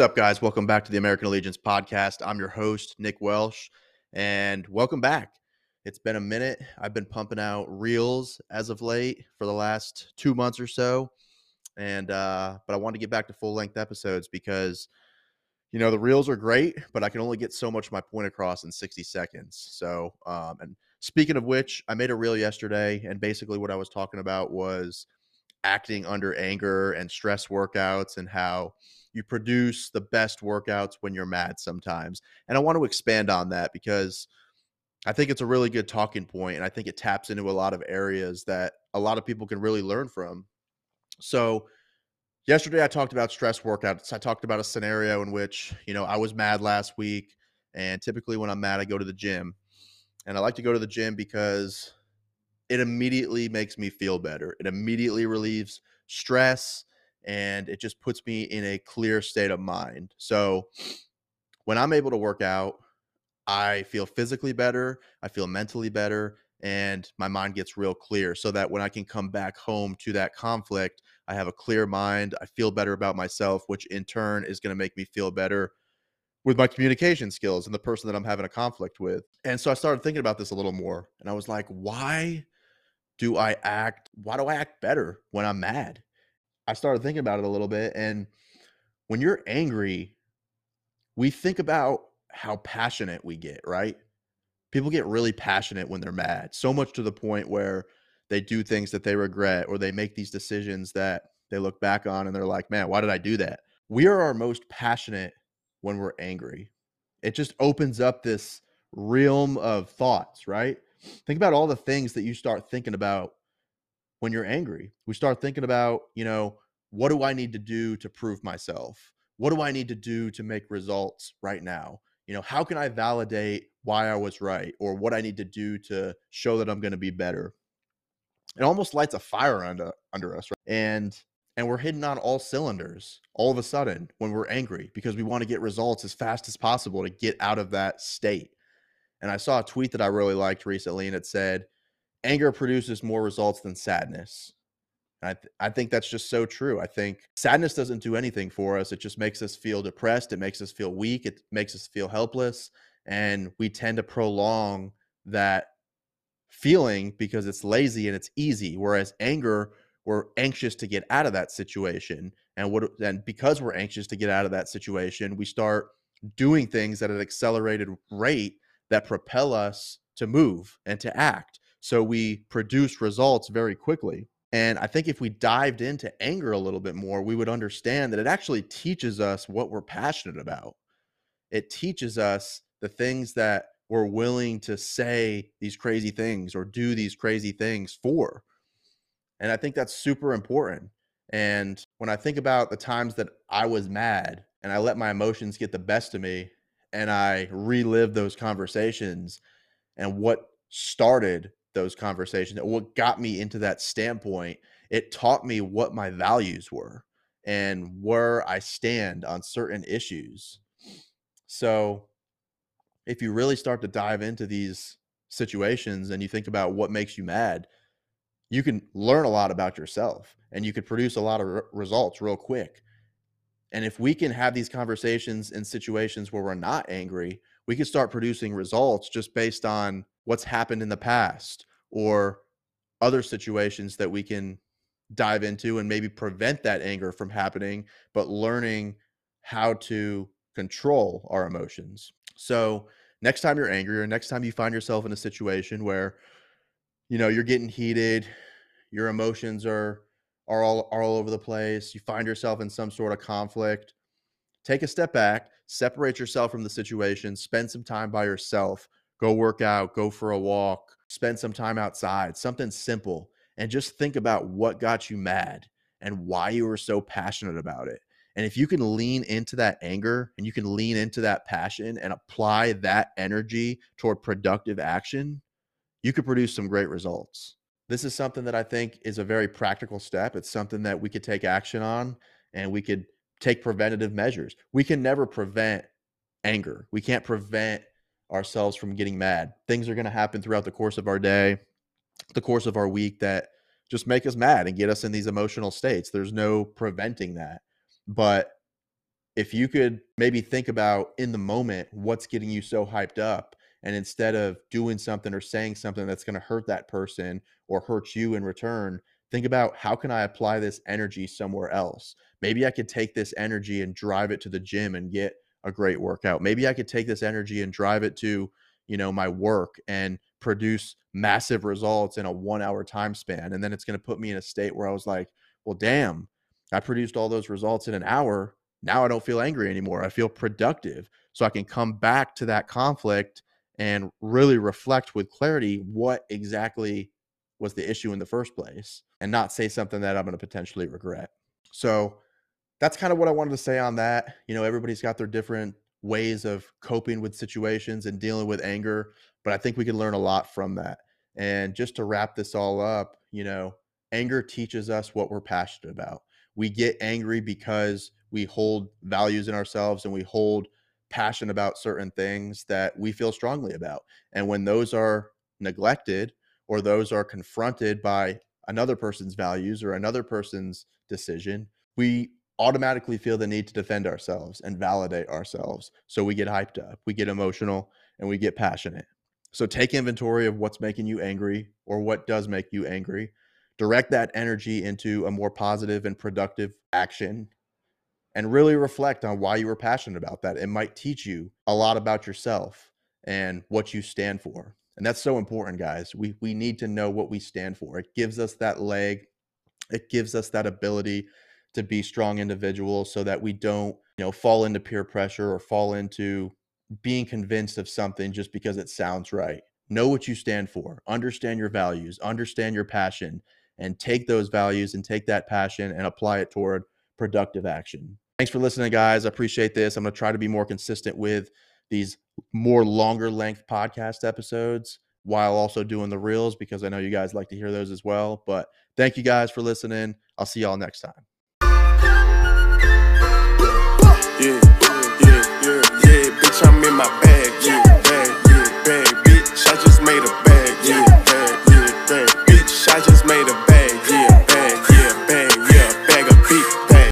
Up, guys? Welcome back to the American Allegiance podcast. I'm your host, Nick Welsh, and welcome back. It's been a minute. I've been pumping out reels as of late for the last two months or so, and uh, but I wanted to get back to full length episodes because you know the reels are great, but I can only get so much of my point across in 60 seconds. So, um, and speaking of which, I made a reel yesterday, and basically what I was talking about was acting under anger and stress workouts and how you produce the best workouts when you're mad sometimes. And I want to expand on that because I think it's a really good talking point and I think it taps into a lot of areas that a lot of people can really learn from. So, yesterday I talked about stress workouts. I talked about a scenario in which, you know, I was mad last week and typically when I'm mad I go to the gym. And I like to go to the gym because it immediately makes me feel better. It immediately relieves stress and it just puts me in a clear state of mind. So when I'm able to work out, I feel physically better, I feel mentally better, and my mind gets real clear so that when I can come back home to that conflict, I have a clear mind, I feel better about myself, which in turn is going to make me feel better with my communication skills and the person that I'm having a conflict with. And so I started thinking about this a little more and I was like, why do I act why do I act better when I'm mad? I started thinking about it a little bit. And when you're angry, we think about how passionate we get, right? People get really passionate when they're mad, so much to the point where they do things that they regret or they make these decisions that they look back on and they're like, man, why did I do that? We are our most passionate when we're angry. It just opens up this realm of thoughts, right? Think about all the things that you start thinking about when you're angry. We start thinking about, you know, what do I need to do to prove myself? What do I need to do to make results right now? You know, how can I validate why I was right or what I need to do to show that I'm going to be better? It almost lights a fire under under us, right? and and we're hitting on all cylinders all of a sudden when we're angry because we want to get results as fast as possible to get out of that state. And I saw a tweet that I really liked recently, and it said, anger produces more results than sadness. I, th- I think that's just so true. I think sadness doesn't do anything for us. It just makes us feel depressed. It makes us feel weak. It makes us feel helpless. And we tend to prolong that feeling because it's lazy and it's easy. Whereas anger, we're anxious to get out of that situation. And what and because we're anxious to get out of that situation, we start doing things at an accelerated rate that propel us to move and to act. So we produce results very quickly. And I think if we dived into anger a little bit more, we would understand that it actually teaches us what we're passionate about. It teaches us the things that we're willing to say these crazy things or do these crazy things for. And I think that's super important. And when I think about the times that I was mad and I let my emotions get the best of me and I relive those conversations and what started those conversations what got me into that standpoint it taught me what my values were and where i stand on certain issues. So if you really start to dive into these situations and you think about what makes you mad you can learn a lot about yourself and you can produce a lot of results real quick. And if we can have these conversations in situations where we're not angry we can start producing results just based on what's happened in the past or other situations that we can dive into and maybe prevent that anger from happening, but learning how to control our emotions. So, next time you're angry or next time you find yourself in a situation where you know you're getting heated, your emotions are are all are all over the place, you find yourself in some sort of conflict, take a step back, separate yourself from the situation, spend some time by yourself, go work out, go for a walk, spend some time outside, something simple, and just think about what got you mad and why you were so passionate about it. And if you can lean into that anger and you can lean into that passion and apply that energy toward productive action, you could produce some great results. This is something that I think is a very practical step. It's something that we could take action on and we could take preventative measures. We can never prevent anger. We can't prevent ourselves from getting mad. Things are going to happen throughout the course of our day, the course of our week that just make us mad and get us in these emotional states. There's no preventing that. But if you could maybe think about in the moment what's getting you so hyped up and instead of doing something or saying something that's going to hurt that person or hurt you in return think about how can i apply this energy somewhere else maybe i could take this energy and drive it to the gym and get a great workout maybe i could take this energy and drive it to you know my work and produce massive results in a 1 hour time span and then it's going to put me in a state where i was like well damn i produced all those results in an hour now I don't feel angry anymore. I feel productive. So I can come back to that conflict and really reflect with clarity what exactly was the issue in the first place and not say something that I'm going to potentially regret. So that's kind of what I wanted to say on that. You know, everybody's got their different ways of coping with situations and dealing with anger, but I think we can learn a lot from that. And just to wrap this all up, you know, anger teaches us what we're passionate about. We get angry because we hold values in ourselves and we hold passion about certain things that we feel strongly about. And when those are neglected or those are confronted by another person's values or another person's decision, we automatically feel the need to defend ourselves and validate ourselves. So we get hyped up, we get emotional, and we get passionate. So take inventory of what's making you angry or what does make you angry. Direct that energy into a more positive and productive action and really reflect on why you were passionate about that. It might teach you a lot about yourself and what you stand for. And that's so important, guys. We we need to know what we stand for. It gives us that leg. It gives us that ability to be strong individuals so that we don't, you know, fall into peer pressure or fall into being convinced of something just because it sounds right. Know what you stand for. Understand your values, understand your passion and take those values and take that passion and apply it toward productive action. Thanks for listening, guys. I appreciate this. I'm going to try to be more consistent with these more longer length podcast episodes while also doing the reels because I know you guys like to hear those as well. But thank you guys for listening. I'll see y'all next time.